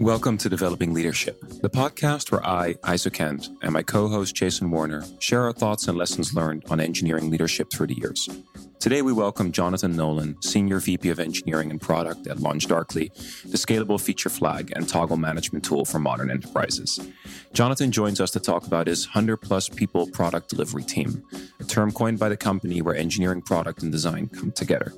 Welcome to Developing Leadership, the podcast where I, Eiso Kant, and my co host Jason Warner share our thoughts and lessons learned on engineering leadership through the years. Today, we welcome Jonathan Nolen, Senior VP of Engineering and Product at LaunchDarkly, the scalable feature flag and toggle management tool for modern enterprises. Jonathan joins us to talk about his 100 plus people product delivery team, a term coined by the company where engineering, product, and design come together.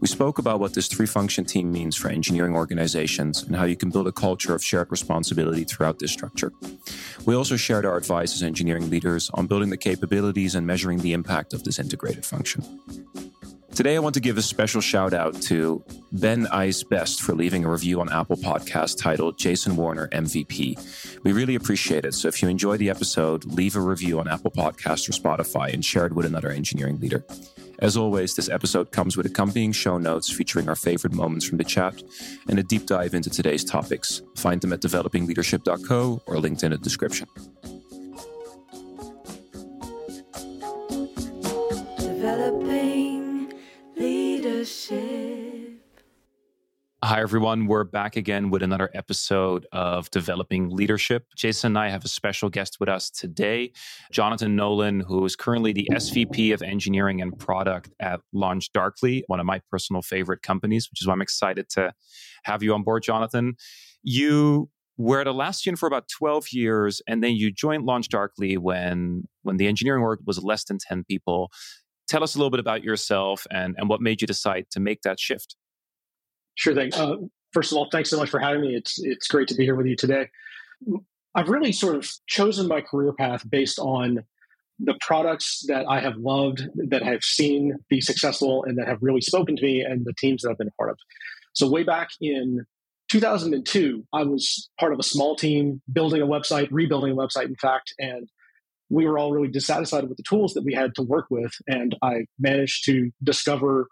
We spoke about what this three function team means for engineering organizations and how you can build a culture of shared responsibility throughout this structure. We also shared our advice as engineering leaders on building the capabilities and measuring the impact of this integrated function. Today, I want to give a special shout out to Ben Ice Best for leaving a review on Apple Podcast titled Jason Warner MVP. We really appreciate it. So if you enjoy the episode, leave a review on Apple Podcast or Spotify and share it with another engineering leader. As always, this episode comes with accompanying show notes featuring our favorite moments from the chat and a deep dive into today's topics. Find them at developingleadership.co or linked in the description. Hi, everyone. We're back again with another episode of Developing Leadership. Jason and I have a special guest with us today, Jonathan Nolen, who is currently the SVP of Engineering and Product at LaunchDarkly, one of my personal favorite companies, which is why I'm excited to have you on board, Jonathan. You were at Atlassian for about 12 years, and then you joined LaunchDarkly when, when the engineering org was less than 10 people. Tell us a little bit about yourself and, and what made you decide to make that shift. Sure thing. Uh, first of all, thanks so much for having me. It's it's great to be here with you today. I've really sort of chosen my career path based on the products that I have loved, that I have seen be successful, and that have really spoken to me, and the teams that I've been a part of. So way back in 2002, I was part of a small team building a website, rebuilding a website, in fact, and we were all really dissatisfied with the tools that we had to work with. And I managed to discover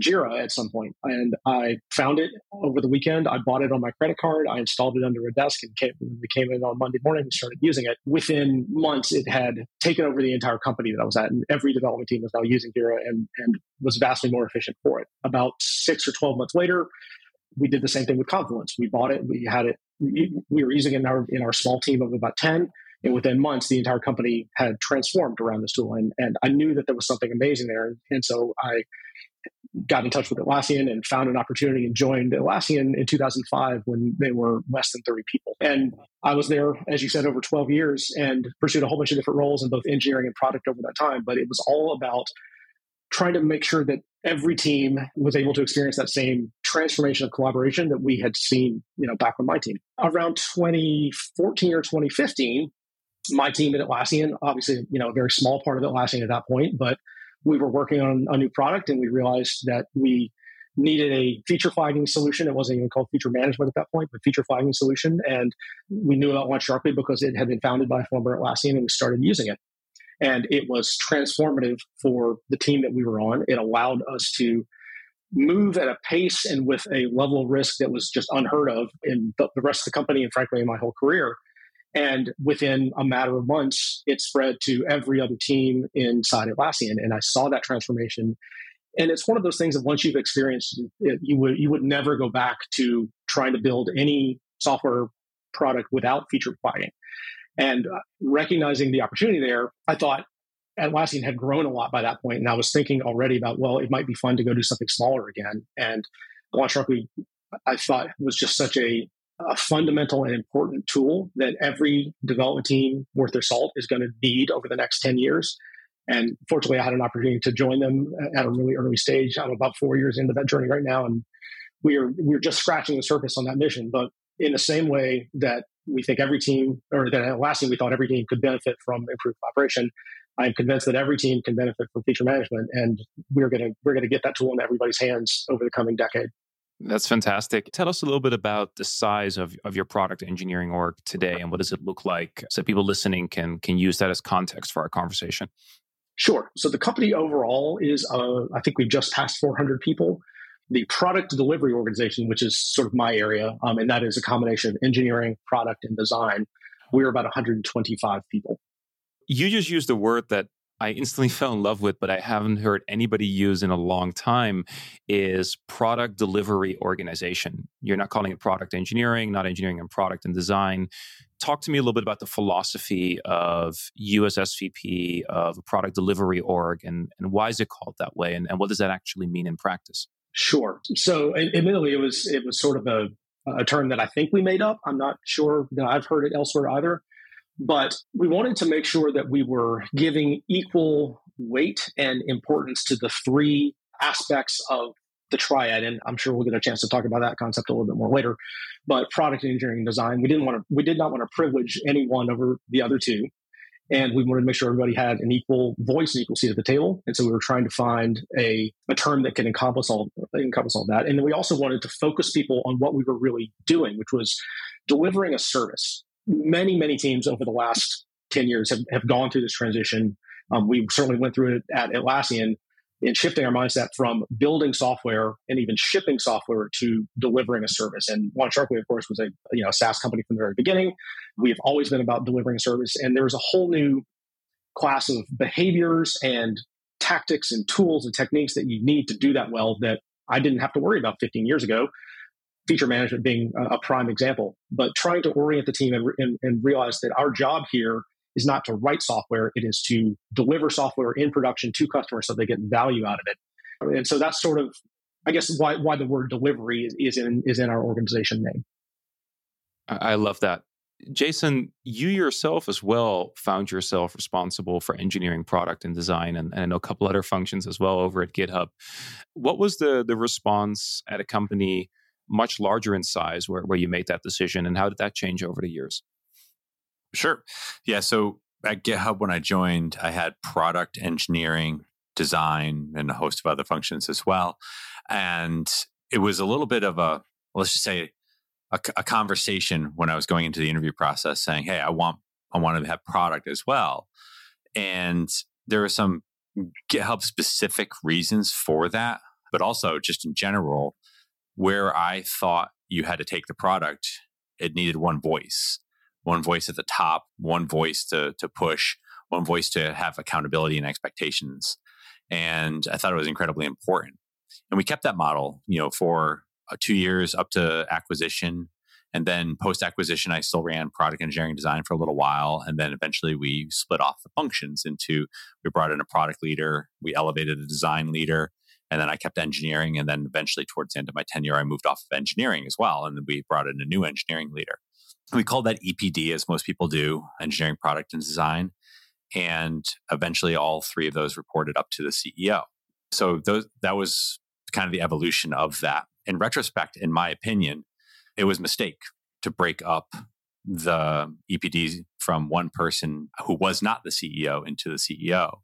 Jira at some point, and I found it over the weekend. I bought it on my credit card. I installed it under a desk, and came, we came in on Monday morning and started using it. Within months, it had taken over the entire company that I was at, and every development team was now using Jira and and was vastly more efficient for it. About six or twelve months later, we did the same thing with Confluence. We bought it. We had it. We were using it in our in our small team of about ten. And within months, the entire company had transformed around this tool. And, and I knew that there was something amazing there. And so I got in touch with Atlassian and found an opportunity and joined Atlassian in 2005 when they were less than 30 people. And I was there, as you said, over 12 years and pursued a whole bunch of different roles in both engineering and product over that time. But it was all about trying to make sure that every team was able to experience that same transformation of collaboration that we had seen, you know, back on my team. Around 2014 or 2015, my team at Atlassian, obviously, you know, a very small part of Atlassian at that point, but we were working on a new product and we realized that we needed a feature flagging solution. It wasn't even called feature management at that point, but feature flagging solution. And we knew about LaunchDarkly because it had been founded by a former Atlassian and we started using it. And it was transformative for the team that we were on. It allowed us to move at a pace and with a level of risk that was just unheard of in the rest of the company and frankly in my whole career and within a matter of months, it spread to every other team inside Atlassian. And I saw that transformation. And it's one of those things that once you've experienced it, you would you would never go back to trying to build any software product without feature flagging. And uh, recognizing the opportunity there, I thought Atlassian had grown a lot by that point, and I was thinking already about well, it might be fun to go do something smaller again. And LaunchDarkly, I thought was just such a a fundamental and important tool that every development team worth their salt is going to need over the next 10 years. And fortunately, I had an opportunity to join them at a really early stage. I'm about four years into that journey right now, and we are we're just scratching the surface on that mission. But in the same way that we think every team, or that at Atlassian we thought every team could benefit from improved collaboration, I'm convinced that every team can benefit from feature management, and we're gonna we're gonna get that tool in everybody's hands over the coming decade. That's fantastic. Tell us a little bit about the size of, of your product engineering org today and what does it look like so people listening can can use that as context for our conversation. Sure. So the company overall is, uh, I think we've just passed 400 people. The product delivery organization, which is sort of my area, um, and that is a combination of engineering, product, and design, we're about 125 people. You just used a word that I instantly fell in love with, but I haven't heard anybody use in a long time is product delivery organization. You're not calling it product engineering, not engineering and product and design. Talk to me a little bit about the philosophy of USSVP of a product delivery org and, and why is it called that way and, and what does that actually mean in practice? Sure. So admittedly, it was it was sort of a, a term that I think we made up. I'm not sure that I've heard it elsewhere either. But we wanted to make sure that we were giving equal weight and importance to the three aspects of the triad. And I'm sure we'll get a chance to talk about that concept a little bit more later. But product engineering design, we didn't want to, we did not want to privilege any one over the other two. And we wanted to make sure everybody had an equal voice and equal seat at the table. And so we were trying to find a, a term that can encompass all encompass all that. And then we also wanted to focus people on what we were really doing, which was delivering a service many, many teams over the last 10 years have, have gone through this transition. Um, we certainly went through it at Atlassian in shifting our mindset from building software and even shipping software to delivering a service. And LaunchDarkly, of course, was a you know a SaaS company from the very beginning. We have always been about delivering a service, and there's a whole new class of behaviors and tactics and tools and techniques that you need to do that well that I didn't have to worry about 15 years ago feature management being a, prime example, but trying to orient the team and, and, and, realize that our job here is not to write software, it is to deliver software in production to customers so they get value out of it. And so that's sort of, I guess, why, why the word delivery is, is, in, is in our organization name. I love that. Jason, you yourself as well found yourself responsible for engineering product and design and, and a couple other functions as well over at GitHub. What was the the response at a company much larger in size where, where you made that decision and how did that change over the years? Sure. Yeah so at github when i joined i had product engineering design and a host of other functions as well. And it was a little bit of a let's just say a, a conversation when i was going into the interview process saying hey i want i want to have product as well. And there are some github specific reasons for that but also just in general where I thought you had to take the product, it needed one voice, one voice at the top, one voice to, to push, one voice to have accountability and expectations. And I thought it was incredibly important. And we kept that model, you know, for uh, two years up to acquisition. And then post acquisition, I still ran product engineering design for a little while. And then eventually we split off the functions into we brought in a product leader, we elevated a design leader, and then I kept engineering. And then eventually, towards the end of my tenure, I moved off of engineering as well. And we brought in a new engineering leader. We called that EPD, as most people do engineering, product, and design. And eventually, all three of those reported up to the CEO. So those, that was kind of the evolution of that. In retrospect, in my opinion, it was a mistake to break up the EPD from one person who was not the CEO into the CEO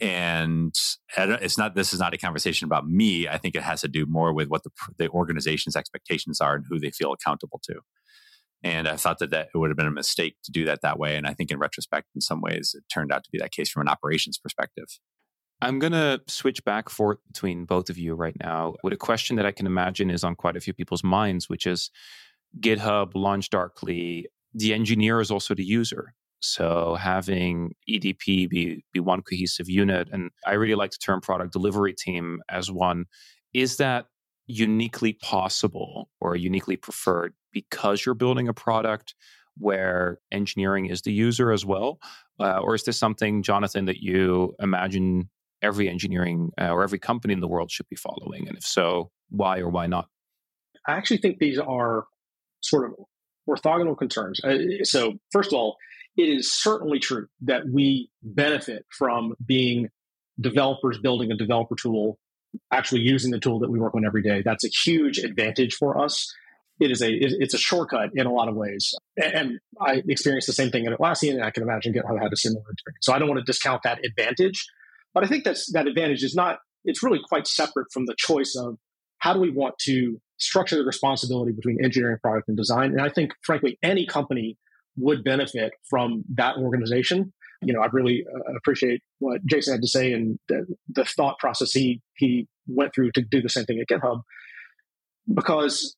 and it's not this is not a conversation about me. I think it has to do more with what the, the organization's expectations are and who they feel accountable to. And i thought that, that it would have been a mistake to do that that way. And i think in retrospect in some ways it turned out to be that case from an operations perspective. I'm going to switch back forth between both of you right now. With a question that i can imagine is on quite a few people's minds which is github launched darkly the engineer is also the user so having EDP be, be one cohesive unit, and I really like the term product delivery team as one, is that uniquely possible or uniquely preferred because you're building a product where engineering is the user as well? Uh, or is this something, Jonathan, that you imagine every engineering uh, or every company in the world should be following? And if so, why or why not? I actually think these are sort of orthogonal concerns. Uh, so, first of all, it is certainly true that we benefit from being developers building a developer tool, actually using the tool that we work on every day. That's a huge advantage for us. It is a it's a shortcut in a lot of ways, and I experienced the same thing at Atlassian, and I can imagine GitHub had a similar experience. So I don't want to discount that advantage, but I think that's that advantage is not. It's really quite separate from the choice of how do we want to structure the responsibility between engineering, product, and design. And I think, frankly, any company would benefit from that organization. You know, I really uh, appreciate what Jason had to say and the, the thought process he he went through to do the same thing at GitHub, because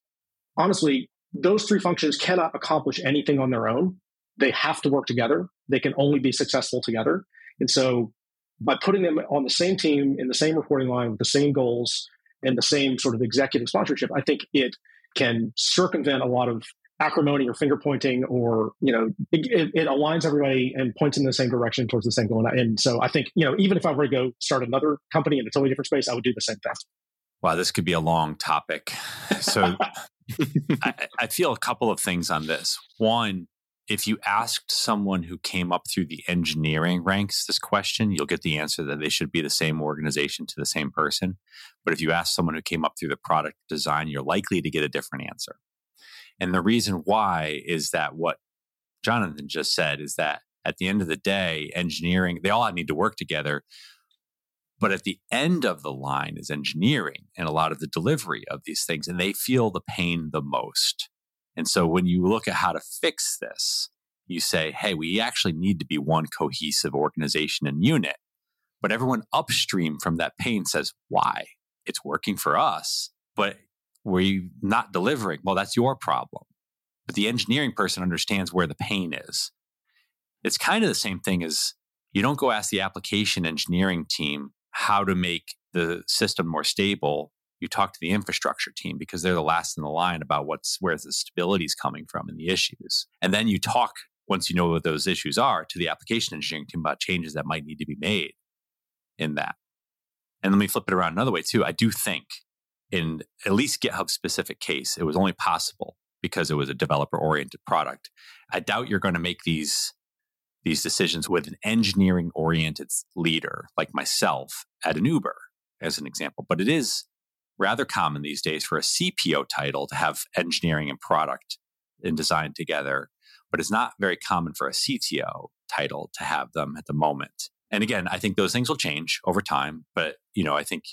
honestly, those three functions cannot accomplish anything on their own. They have to work together. They can only be successful together. And so by putting them on the same team in the same reporting line with the same goals and the same sort of executive sponsorship, I think it can circumvent a lot of acrimony or finger pointing or you know it, it, aligns everybody and points in the same direction towards the same goal and so i think you know even if i were to go start another company in a totally different space i would do the same thing wow this could be a long topic so I, I feel a couple of things on this one if you asked someone who came up through the engineering ranks this question, you'll get the answer that they should be the same organization to the same person. But if you ask someone who came up through the product design, you're likely to get a different answer. And the reason why is that what Jonathan just said is that at the end of the day, engineering, they all need to work together. But at the end of the line is engineering and a lot of the delivery of these things, and they feel the pain the most. And so when you look at how to fix this, you say, hey, we actually need to be one cohesive organization and unit. But everyone upstream from that pain says, why? It's working for us, but we're not delivering. Well, that's your problem. But the engineering person understands where the pain is. It's kind of the same thing as you don't go ask the application engineering team how to make the system more stable you talk to the infrastructure team because they're the last in the line about what's where the stability is coming from and the issues. And then you talk once you know what those issues are to the application engineering team about changes that might need to be made in that. And let me flip it around another way too. I do think in at least GitHub specific case, it was only possible because it was a developer oriented product. I doubt you're going to make these these decisions with an engineering oriented leader like myself at an Uber as an example. But it is rather common these days for a CPO title to have engineering and product and design together, but it's not very common for a CTO title to have them at the moment. And again, I think those things will change over time, but you know, I think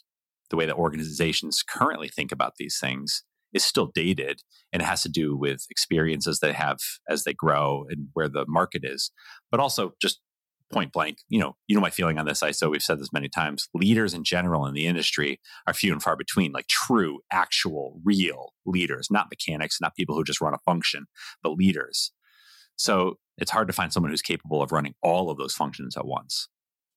the way that organizations currently think about these things is still dated and it has to do with experiences they have as they grow and where the market is, but also just point blank, you know, you know my feeling on this, I Eiso. We've said this many times. Leaders in general in the industry are few and far between, like true, actual, real leaders, not mechanics, not people who just run a function, but leaders. So it's hard to find someone who's capable of running all of those functions at once.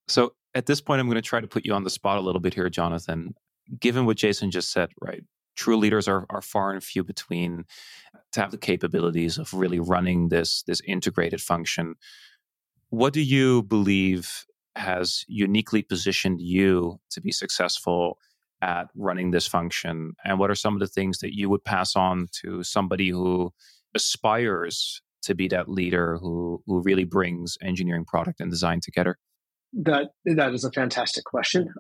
So at this point, I'm going to try to put you on the spot a little bit here, Jonathan. Given what Jason just said, right? True leaders are, are far and few between to have the capabilities of really running this this integrated function what do you believe has uniquely positioned you to be successful at running this function? And what are some of the things that you would pass on to somebody who aspires to be that leader who, who really brings engineering, product, and design together? That that is a fantastic question.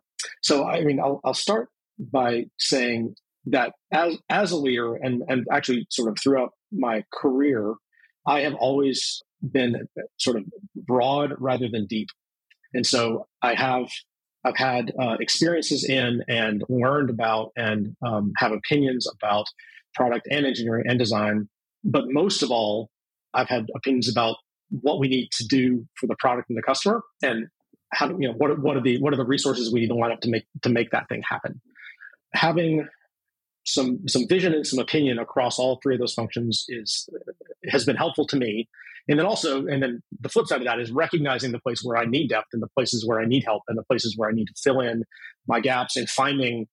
So I mean, I'll, I'll start by saying that as as a leader, and and actually sort of throughout my career, I have always been sort of broad rather than deep. And so I have I've had uh, experiences in and learned about and um, have opinions about product and engineering and design. But most of all, I've had opinions about what we need to do for the product and the customer, and how do you know what what are the what are the resources we need to line up to make to make that thing happen. Having some some vision and some opinion across all three of those functions is has been helpful to me and then also, and then the flip side of that is recognizing the place where I need depth and the places where I need help and the places where I need to fill in my gaps and finding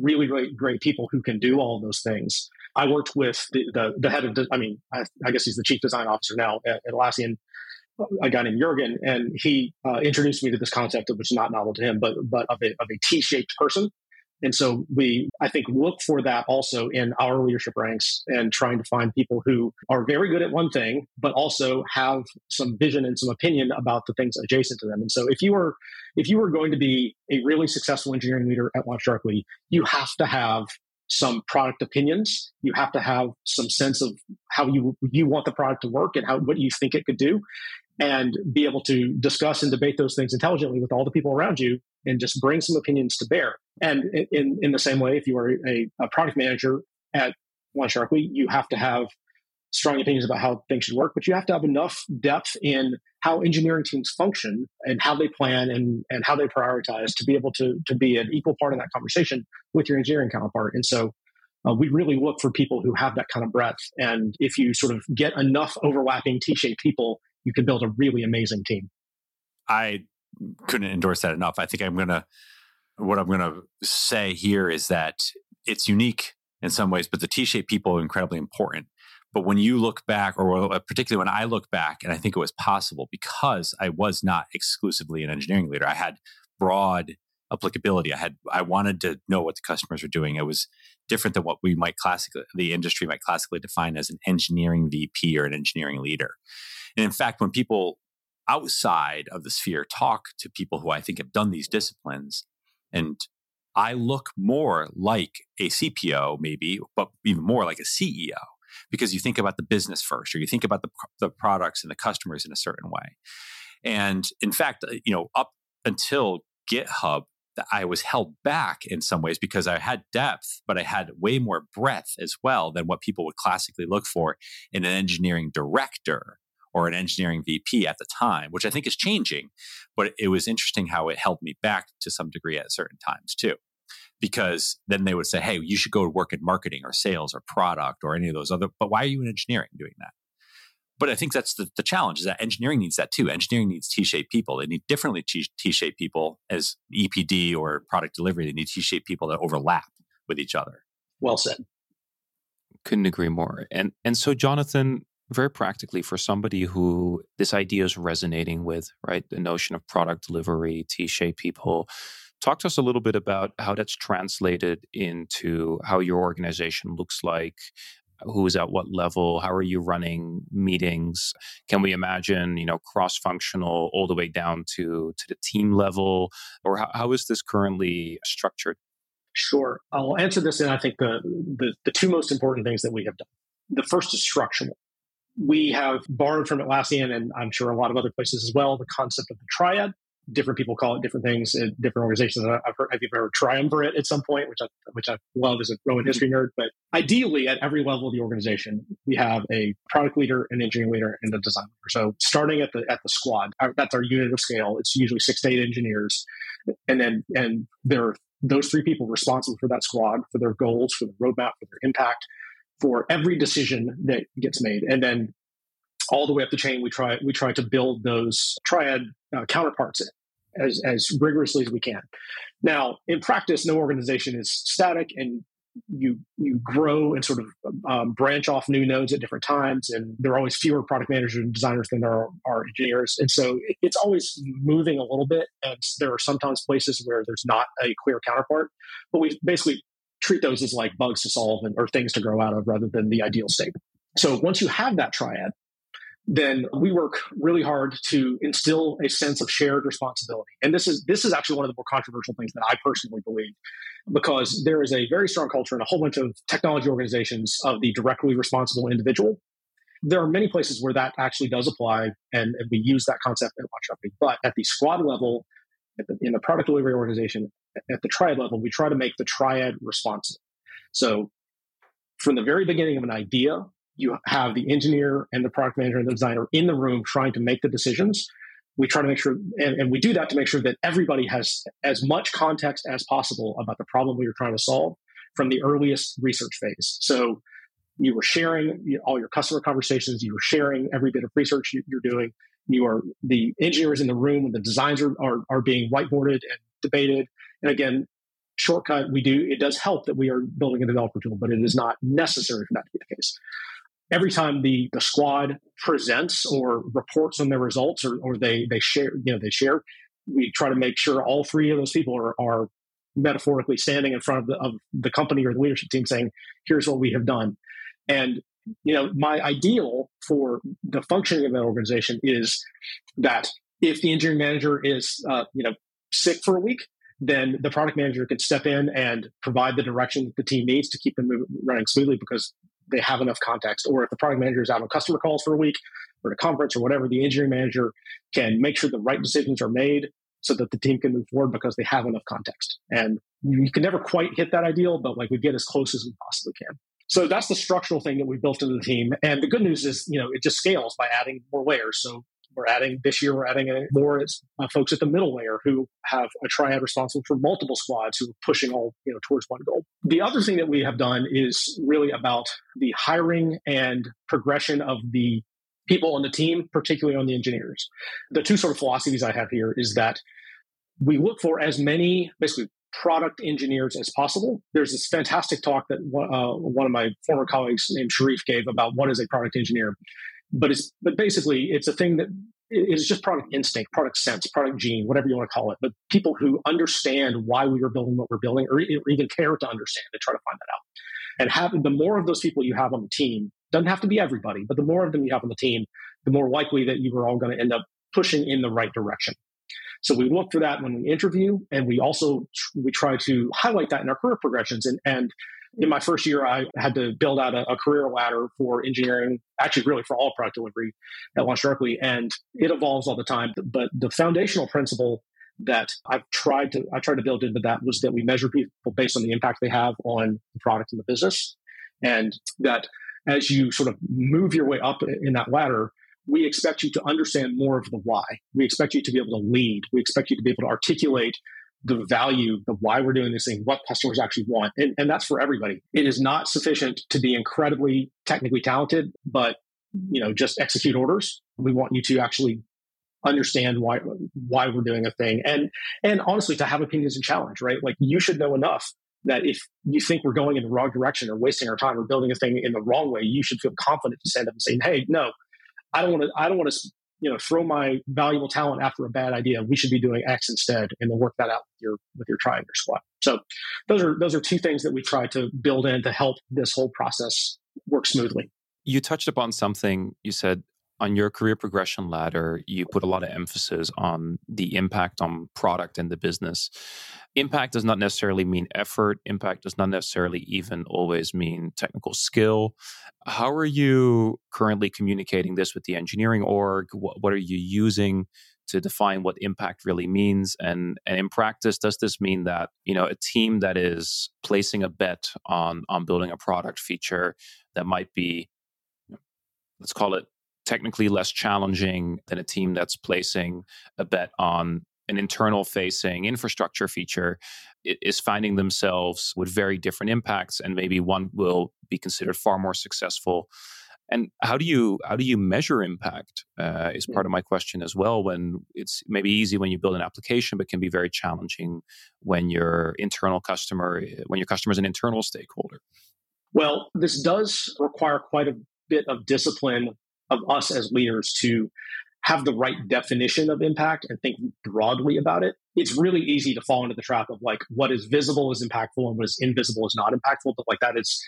really great, great people who can do all those things. I worked with the, the, the head of, I mean, I, I, guess he's the chief design officer now at, at Atlassian, a guy named Jurgen, and he uh, introduced me to this concept, which is not novel to him, but but of a, of a T-shaped person. And so we, I think, look for that also in our leadership ranks and trying to find people who are very good at one thing, but also have some vision and some opinion about the things adjacent to them. And so if you were, if you were going to be a really successful engineering leader at LaunchDarkly, you have to have some product opinions. You have to have some sense of how you you want the product to work and how what you think it could do, and be able to discuss and debate those things intelligently with all the people around you and just bring some opinions to bear. And in, in the same way, if you are a, a product manager at LaunchDarkly, you have to have strong opinions about how things should work, but you have to have enough depth in how engineering teams function and how they plan and, and how they prioritize to be able to, to be an equal part of that conversation with your engineering counterpart. And so uh, we really look for people who have that kind of breadth. And if you sort of get enough overlapping T shaped people, you can build a really amazing team. I couldn't endorse that enough. I think I'm going to, what I'm going to say here is that it's unique in some ways, but the T shaped people are incredibly important. But when you look back, or particularly when I look back, and I think it was possible because I was not exclusively an engineering leader, I had broad applicability. I had I wanted to know what the customers were doing. It was different than what we might classically the industry might classically define as an engineering VP or an engineering leader. And in fact, when people outside of the sphere talk to people who I think have done these disciplines, and I look more like a CPO, maybe, but even more like a CEO, because you think about the business first, or you think about the, the products and the customers in a certain way. And in fact, uh, you know, up until GitHub, I was held back in some ways because I had depth, but I had way more breadth as well than what people would classically look for in an engineering director or an engineering VP at the time, which I think is changing. But it was interesting how it held me back to some degree at certain times too. Because then they would say, hey, you should go work in marketing or sales or product or any of those other, but why are you in engineering doing that? But I think that's the, the challenge is that engineering needs that too. Engineering needs T-shaped people. They need differently T-shaped people as EPD or product delivery. They need T-shaped people that overlap with each other. Well said. Couldn't agree more. And and so Jonathan, very practically for somebody who this idea is resonating with, right? The notion of product delivery, T-shaped people. Talk to us a little bit about how that's translated into how your organization looks like, who's at what level how are you running meetings? Can we imagine you know cross functional all the way down to to the team level? Or how, how is this currently structured? Sure. I'll answer this and i think the, the the two most important things that we have done. The first is structural we have borrowed from Atlassian and I'm sure a lot of other places as well the concept of the triad different people call it different things in different organizations. I've heard, have you ever triumvirate at some point, which I, which I love as a Roman history nerd. But ideally, at every level of the organization, we have a product leader, an engineering leader, and a design leader. So starting at the at the squad, that's our unit of scale. It's usually six to eight engineers, and then and there are those three people responsible for that squad, for their goals, for the roadmap, for their impact, for every decision that gets made, and then all the way up the chain, we try we try to build those triad uh, counterparts as, as rigorously as we can. Now, in practice, no organization is static, and you you grow and sort of um, branch off new nodes at different times, and there are always fewer product managers and designers than there are, are engineers, and so it's always moving a little bit. And there are sometimes places where there's not a clear counterpart, but we basically treat those as like bugs to solve and, or things to grow out of rather than the ideal state. So once you have that triad, then we work really hard to instill a sense of shared responsibility. And this is this is actually one of the more controversial things that I personally believe, because there is a very strong culture in a whole bunch of technology organizations of the directly responsible individual. There are many places where that actually does apply, and, and we use that concept at WatchUp. But at the squad level, the, in the product delivery organization, at the triad level, we try to make the triad responsible. So from the very beginning of an idea you have the engineer and the product manager and the designer in the room trying to make the decisions. We try to make sure, and, and, we do that to make sure that everybody has as much context as possible about the problem we are trying to solve from the earliest research phase. So you were sharing all your customer conversations, you were sharing every bit of research you're doing. You are the engineers in the room and the designs are, are, are being whiteboarded and debated. And again, shortcut, we do, it does help that we are building a developer tool, but it is not necessary for that to be the case every time the, the squad presents or reports on their results or, or they, they share, you know, they share, we try to make sure all three of those people are, are metaphorically standing in front of the, of the company or the leadership team saying, here's what we have done. And, you know, my ideal for the functioning of that organization is that if the engineering manager is, uh, you know, sick for a week, then the product manager can step in and provide the direction that the team needs to keep them running smoothly because they have enough context. Or if the product manager is out on customer calls for a week or a conference or whatever, the engineering manager can make sure the right decisions are made so that the team can move forward because they have enough context. And you can never quite hit that ideal, but like we get as close as we possibly can. So that's the structural thing that we built into the team. And the good news is, you know, it just scales by adding more layers. So we're adding this year, we're adding more uh, folks at the middle layer who have a triad responsible for multiple squads who are pushing all you know towards one goal. The other thing that we have done is really about the hiring and progression of the people on the team, particularly on the engineers. The two sort of philosophies I have here is that we look for as many basically product engineers as possible. There's this fantastic talk that uh, one of my former colleagues named Sharif gave about what is a product engineer. But it's but basically it's a thing that is just product instinct, product sense, product gene, whatever you want to call it. But people who understand why we are building what we're building, or, or even care to understand, and try to find that out. And having the more of those people you have on the team doesn't have to be everybody, but the more of them you have on the team, the more likely that you are all going to end up pushing in the right direction. So we look for that when we interview, and we also we try to highlight that in our career progressions. And, and in my first year, I had to build out a, a career ladder for engineering, actually, really for all product delivery at LaunchDarkly, and it evolves all the time. But the foundational principle that I've tried to I tried to build into that was that we measure people based on the impact they have on the product and the business, and that as you sort of move your way up in that ladder, we expect you to understand more of the why. We expect you to be able to lead. We expect you to be able to articulate the value of why we're doing this thing, what customers actually want. And, and that's for everybody. It is not sufficient to be incredibly technically talented, but you know, just execute orders. We want you to actually understand why why we're doing a thing and and honestly to have opinions and challenge right like you should know enough that if you think we're going in the wrong direction or wasting our time or building a thing in the wrong way you should feel confident to stand up and say hey no I don't want to. I don't want to. You know, throw my valuable talent after a bad idea. We should be doing X instead, and then work that out with your with your your squat. So, those are those are two things that we try to build in to help this whole process work smoothly. You touched upon something. You said on your career progression ladder, you put a lot of emphasis on the impact on product and the business. Impact does not necessarily mean effort. Impact does not necessarily even always mean technical skill. How are you currently communicating this with the engineering org? What, what are you using to define what impact really means? And, and in practice, does this mean that you know a team that is placing a bet on on building a product feature that might be let's call it technically less challenging than a team that's placing a bet on an internal facing infrastructure feature is finding themselves with very different impacts and maybe one will be considered far more successful. And how do you how do you measure impact uh, is part of my question as well when it's maybe easy when you build an application but can be very challenging when your internal customer when your customer is an internal stakeholder. Well this does require quite a bit of discipline of us as leaders to have the right definition of impact and think broadly about it. It's really easy to fall into the trap of like what is visible is impactful and what is invisible is not impactful. But like that is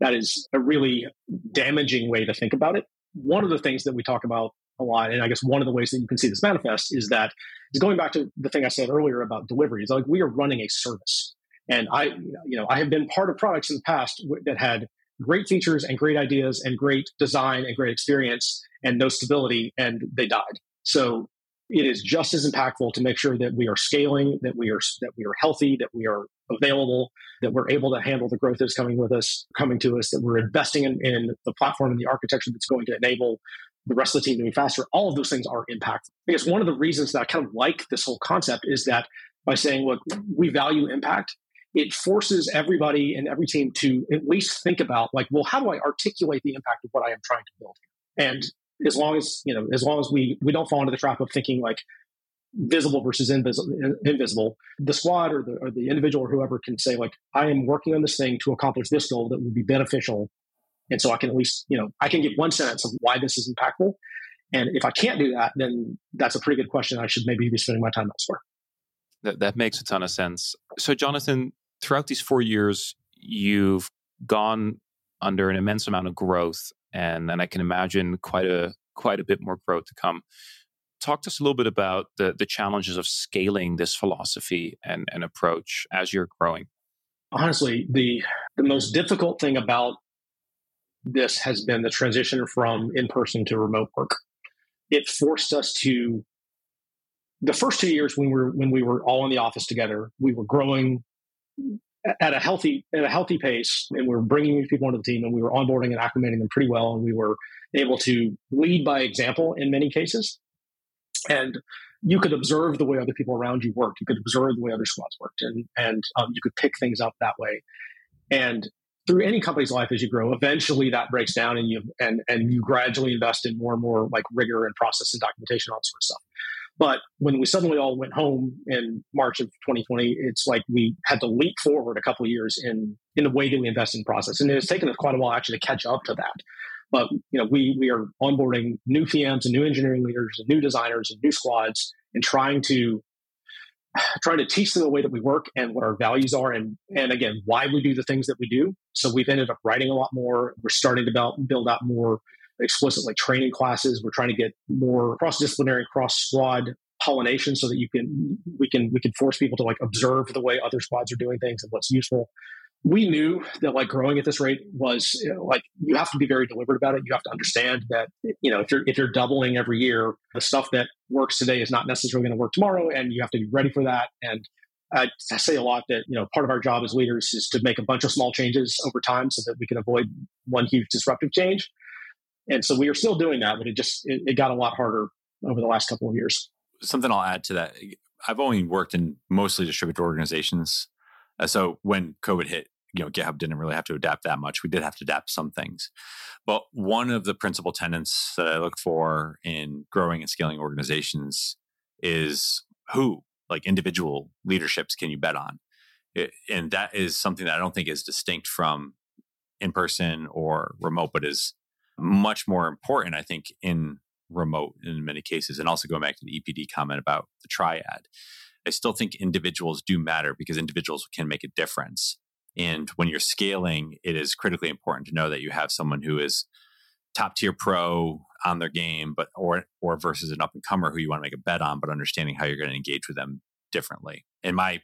that is a really damaging way to think about it. One of the things that we talk about a lot, and I guess one of the ways that you can see this manifest is that is going back to the thing I said earlier about delivery. Is like we are running a service, and I, you know, I have been part of products in the past that had great features and great ideas and great design and great experience and no stability and they died. So it is just as impactful to make sure that we are scaling that we are that we are healthy that we are available that we're able to handle the growth that's coming with us coming to us that we're investing in, in the platform and the architecture that's going to enable the rest of the team to be faster. All of those things are impactful. Guess one of the reasons that i kind of like this whole concept is that by saying look we value impact it forces everybody and every team to at least think about like, well, how do I articulate the impact of what I am trying to build? And as long as you know, as long as we we don't fall into the trap of thinking like visible versus invisible, invisible, the squad or the or the individual or whoever can say like, I am working on this thing to accomplish this goal that would be beneficial, and so I can at least you know I can give one sentence of why this is impactful. And if I can't do that, then that's a pretty good question. I should maybe be spending my time elsewhere. That, that makes a ton of sense. So, Jonathan, throughout these four years, you've gone under an immense amount of growth, and and I can imagine quite a quite a bit more growth to come. Talk to us a little bit about the the challenges of scaling this philosophy and, and approach as you're growing. Honestly, the the most difficult thing about this has been the transition from in person to remote work. It forced us to the first two years when we were when we were all in the office together, we were growing at a healthy at a healthy pace, and we were bringing these people onto the team, and we were onboarding and acclimating them pretty well, and we were able to lead by example in many cases. And you could observe the way other people around you worked. You could observe the way other squads worked, and and um, you could pick things up that way. And through any company's life as you grow, eventually that breaks down and you and and you gradually invest in more and more like rigor and process and documentation, all that sort of stuff. But when we suddenly all went home in March of 2020, it's like we had to leap forward a couple of years in in the way that we invest in process, and it's taken us quite a while actually to catch up to that. But you know, we we are onboarding new PMs and new engineering leaders and new designers and new squads, and trying to trying to teach them the way that we work and what our values are and and again why we do the things that we do. So we've ended up writing a lot more. We're starting to build, build out more explicitly training classes we're trying to get more cross-disciplinary cross-squad pollination so that you can we can we can force people to like observe the way other squads are doing things and what's useful we knew that like growing at this rate was you know, like you have to be very deliberate about it. You have to understand that you know if you're if you're doubling every year, the stuff that works today is not necessarily going to work tomorrow, and you have to be ready for that. And I, I say a lot that you know part of our job as leaders is to make a bunch of small changes over time so that we can avoid one huge disruptive change. And so we are still doing that, but it just it, it got a lot harder over the last couple of years. Something I'll add to that: I've only worked in mostly distributed organizations. Uh, so when COVID hit, you know GitHub didn't really have to adapt that much. We did have to adapt some things, but one of the principal tenets that I look for in growing and scaling organizations is who, like individual leaderships, can you bet on, it, and that is something that I don't think is distinct from in person or remote, but is much more important. I think in remote in many cases, and also going back to the EPD comment about the triad. I still think individuals do matter because individuals can make a difference. And when you're scaling, it is critically important to know that you have someone who is top tier pro on their game, but or or versus an up and comer who you want to make a bet on, but understanding how you're going to engage with them differently. And my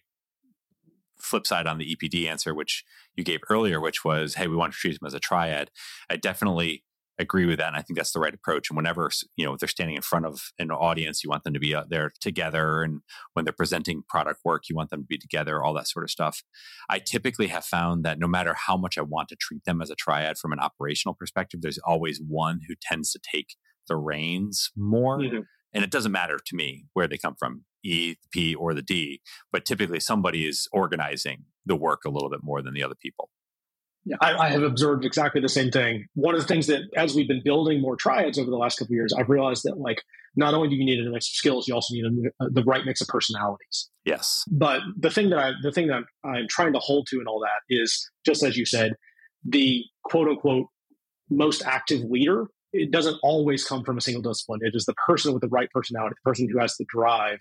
flip side on the EPD answer, which you gave earlier, which was, hey, we want to treat them as a triad. I definitely agree with that and i think that's the right approach and whenever you know they're standing in front of an audience you want them to be out there together and when they're presenting product work you want them to be together all that sort of stuff i typically have found that no matter how much i want to treat them as a triad from an operational perspective there's always one who tends to take the reins more mm-hmm. and it doesn't matter to me where they come from e p or the d but typically somebody is organizing the work a little bit more than the other people I, I, have observed exactly the same thing. One of the things that, as we've been building more triads over the last couple of years, I've realized that like not only do you need a mix of skills, you also need a, uh, the right mix of personalities. Yes. But the thing that I, the thing that I'm trying to hold to and all that is just as you said, the quote unquote most active leader. It doesn't always come from a single discipline. It is the person with the right personality, the person who has the drive,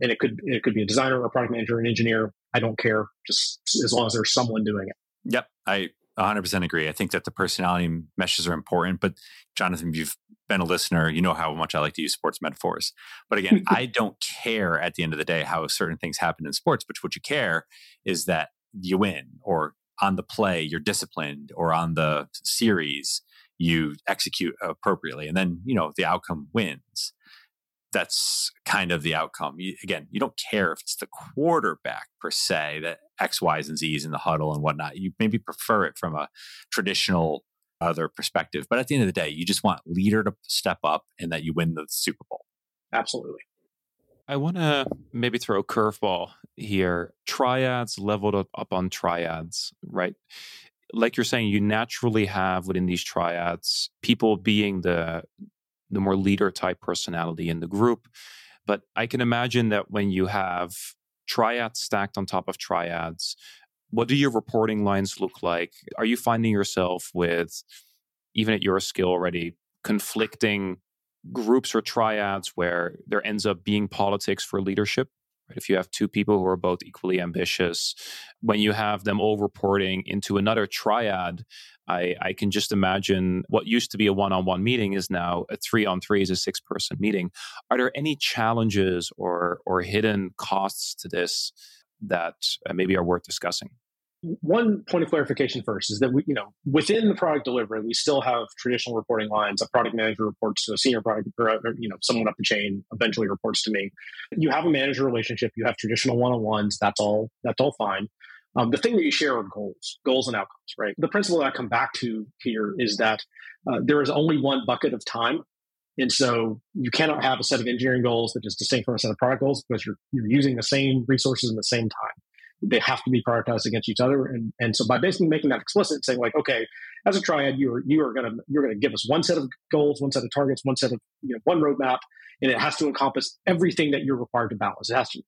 and it could it could be a designer, a product manager, an engineer. I don't care, just as long as there's someone doing it. Yep, I 100% agree. I think that the personality meshes are important. But Jonathan, if you've been a listener, you know how much I like to use sports metaphors. But again, I don't care at the end of the day how certain things happen in sports, but what you care is that you win or on the play, you're disciplined or on the series, you execute appropriately. And then, you know, the outcome wins that's kind of the outcome. You, again, you don't care if it's the quarterback per se that X, Y's, and Z's in the huddle and whatnot. You maybe prefer it from a traditional other perspective. But at the end of the day, you just want leader to step up and that you win the Super Bowl. Absolutely. I want to maybe throw a curveball here. Triads leveled up, up on triads, right? Like you're saying, you naturally have within these triads people being the the more leader type personality in the group. But I can imagine that when you have triads stacked on top of triads, what do your reporting lines look like? Are you finding yourself with, even at your skill already, conflicting groups or triads where there ends up being politics for leadership? If you have two people who are both equally ambitious, when you have them all reporting into another triad, I, I can just imagine what used to be a one on one meeting is now a three on three is a six person meeting. Are there any challenges or, or hidden costs to this that uh, maybe are worth discussing? One point of clarification first is that we, you know, within the product delivery, we still have traditional reporting lines. A product manager reports to a senior product, or, or you know, someone up the chain eventually reports to me. You have a manager relationship. You have traditional one on ones. That's all. That's all fine. Um, the thing that you share are goals, goals and outcomes, right? The principle that I come back to here is that uh, there is only one bucket of time. And so you cannot have a set of engineering goals that is distinct from a set of product goals because you're, you're using the same resources in the same time. They have to be prioritized against each other. And and so by basically making that explicit, saying like, okay, as a triad, you're you are gonna you're gonna give us one set of goals, one set of targets, one set of you know one roadmap, and it has to encompass everything that you're required to balance. It has to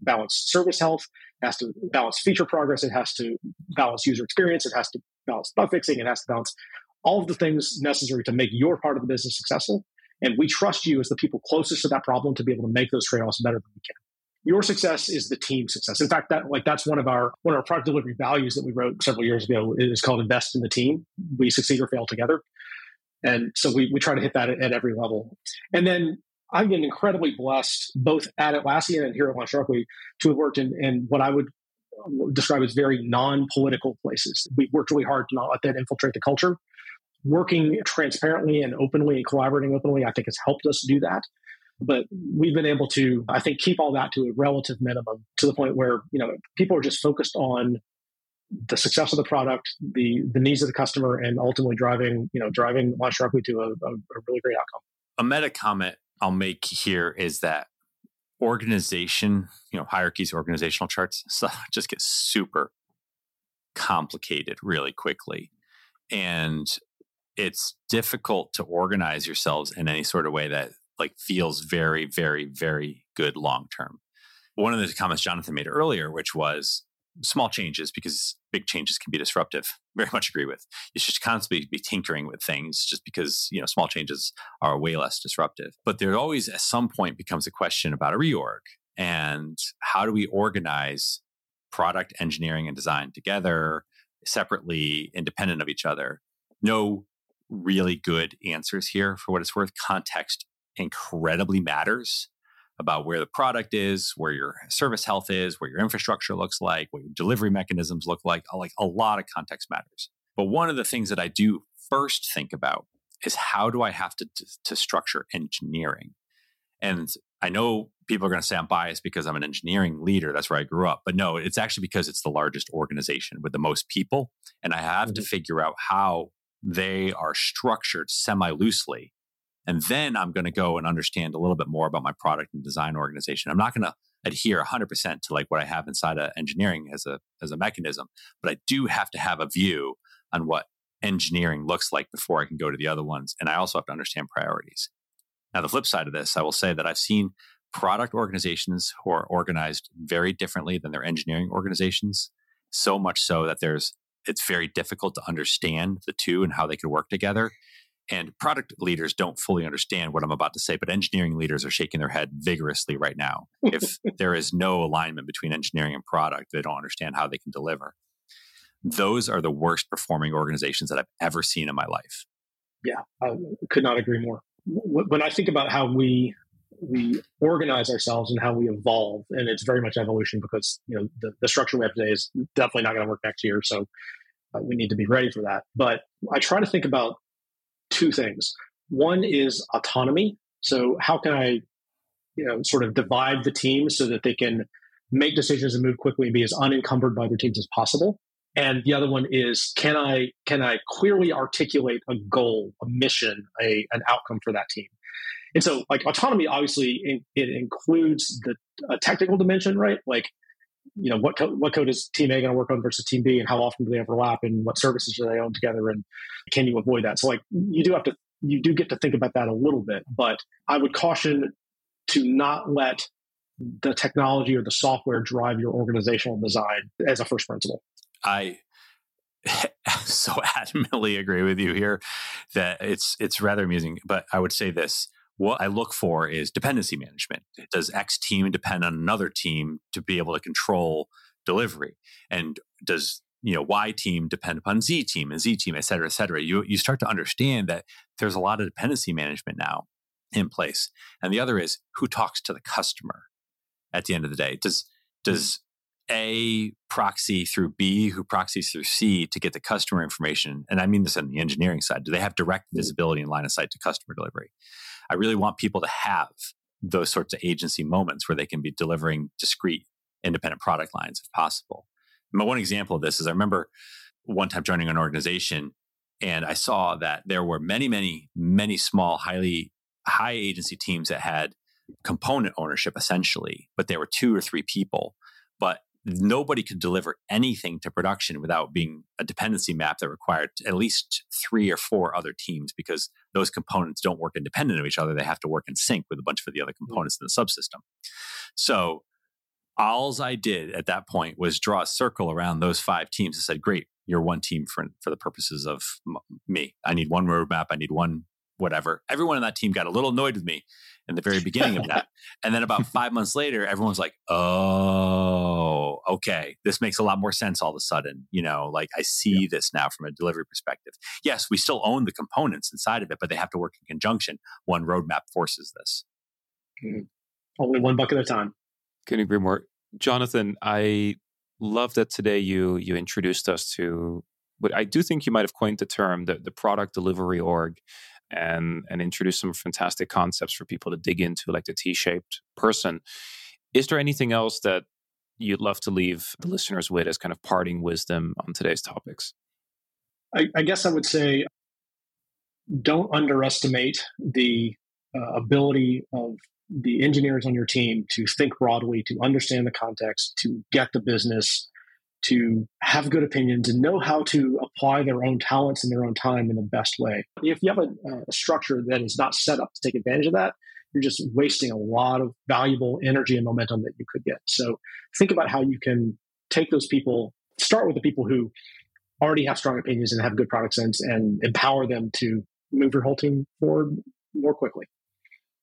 balance service health, it has to balance feature progress, it has to balance user experience, it has to balance bug fixing, it has to balance all of the things necessary to make your part of the business successful. And we trust you as the people closest to that problem to be able to make those trade-offs better than we can. Your success is the team success. In fact, that like that's one of our one of our product delivery values that we wrote several years ago is called invest in the team. We succeed or fail together. And so we, we try to hit that at, at every level. And then I've been incredibly blessed both at Atlassian and here at LaunchDarkly to have worked in, in what I would describe as very non-political places. We've worked really hard to not let that infiltrate the culture working transparently and openly and collaborating openly, I think has helped us do that. But we've been able to, I think, keep all that to a relative minimum to the point where, you know, people are just focused on the success of the product, the the needs of the customer, and ultimately driving, you know, driving LaunchDarkly to a, a, a really great outcome. A meta comment I'll make here is that organization, you know, hierarchies, organizational charts, so just get super complicated really quickly. And it's difficult to organize yourselves in any sort of way that like feels very, very, very good long term. One of the comments Jonathan made earlier, which was small changes because big changes can be disruptive. Very much agree with. You should constantly be tinkering with things just because, you know, small changes are way less disruptive. But there always at some point becomes a question about a reorg and how do we organize product engineering and design together separately, independent of each other. No really good answers here for what it's worth. Context incredibly matters about where the product is, where your service health is, where your infrastructure looks like, what your delivery mechanisms look like. Like a lot of context matters. But one of the things that I do first think about is how do I have to, to, to structure engineering? And I know people are going to say I'm biased because I'm an engineering leader. That's where I grew up. But no, it's actually because it's the largest organization with the most people. And I have mm-hmm. to figure out how they are structured semi loosely. And then I'm going to go and understand a little bit more about my product and design organization. I'm not going to adhere 100% to like what I have inside of engineering as a as a mechanism, but I do have to have a view on what engineering looks like before I can go to the other ones. And I also have to understand priorities. Now, the flip side of this, I will say that I've seen product organizations who are organized very differently than their engineering organizations. So much so that there's it's very difficult to understand the two and how they could work together. And product leaders don't fully understand what I'm about to say, but engineering leaders are shaking their head vigorously right now. if there is no alignment between engineering and product, they don't understand how they can deliver. Those are the worst performing organizations that I've ever seen in my life. Yeah, I could not agree more. When I think about how we we organize ourselves and how we evolve, and it's very much evolution because you know the, the structure we have today is definitely not going to work next year. So uh, we need to be ready for that. But I try to think about two things. One is autonomy. So how can I, you know, sort of divide the team so that they can make decisions and move quickly and be as unencumbered by their teams as possible. And the other one is can I can I clearly articulate a goal, a mission, a an outcome for that team? And so, like autonomy, obviously, it, it includes the technical dimension, right? Like you know what co- what code is team A going to work on versus team B, and how often do they overlap, and what services do they own together, and can you avoid that? So like you do have to you do get to think about that a little bit, but I would caution to not let the technology or the software drive your organizational design as a first principle. I so adamantly agree with you here that it's it's rather amusing, but I would say this what I look for is dependency management. Does X team depend on another team to be able to control delivery? And does you know Y team depend upon Z team and Z team, et cetera, et cetera? You you start to understand that there's a lot of dependency management now in place. And the other is who talks to the customer at the end of the day. Does does a proxy through B who proxies through C to get the customer information. And I mean this on the engineering side. Do they have direct visibility and line of sight to customer delivery? I really want people to have those sorts of agency moments where they can be delivering discrete, independent product lines if possible. My one example of this is I remember one time joining an organization and I saw that there were many, many, many small, highly high agency teams that had component ownership essentially, but there were two or three people. But nobody could deliver anything to production without being a dependency map that required at least three or four other teams because those components don't work independent of each other. They have to work in sync with a bunch of the other mm-hmm. components in the subsystem. So, alls I did at that point was draw a circle around those five teams and said, "Great, you're one team for for the purposes of me. I need one roadmap. I need one whatever. Everyone on that team got a little annoyed with me in the very beginning of that. And then about five months later, everyone's like, oh, okay, this makes a lot more sense all of a sudden. You know, like I see yeah. this now from a delivery perspective. Yes, we still own the components inside of it, but they have to work in conjunction. One roadmap forces this. Mm-hmm. Only one bucket at a time. Couldn't agree more. Jonathan, I love that today you you introduced us to but I do think you might have coined the term the, the product delivery org and and introduce some fantastic concepts for people to dig into, like the T-shaped person. Is there anything else that you'd love to leave the listeners with as kind of parting wisdom on today's topics? I, I guess I would say don't underestimate the uh, ability of the engineers on your team to think broadly, to understand the context, to get the business, to have good opinions and know how to apply their own talents and their own time in the best way. If you have a, a, structure that is not set up to take advantage of that, you're just wasting a lot of valuable energy and momentum that you could get. So think about how you can take those people, start with the people who already have strong opinions and have good product sense and empower them to move your whole team forward more quickly.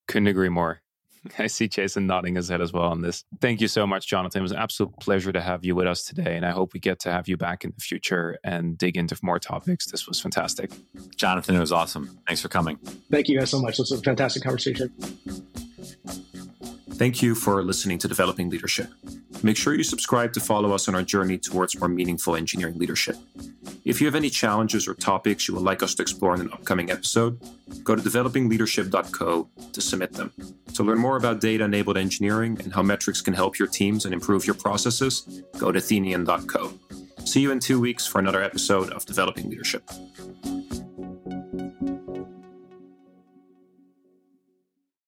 Couldn't agree more. I see Jason nodding his head as well on this. Thank you so much, Jonathan. It was an absolute pleasure to have you with us today. And I hope we get to have you back in the future and dig into more topics. This was fantastic. Jonathan, it was awesome. Thanks for coming. Thank you guys so much. This was a fantastic conversation. Thank you for listening to Developing Leadership. Make sure you subscribe to follow us on our journey towards more meaningful engineering leadership. If you have any challenges or topics you would like us to explore in an upcoming episode, go to developingleadership.co to submit them. To learn more about data enabled engineering and how metrics can help your teams and improve your processes, go to athenian.co. See you in two weeks for another episode of Developing Leadership.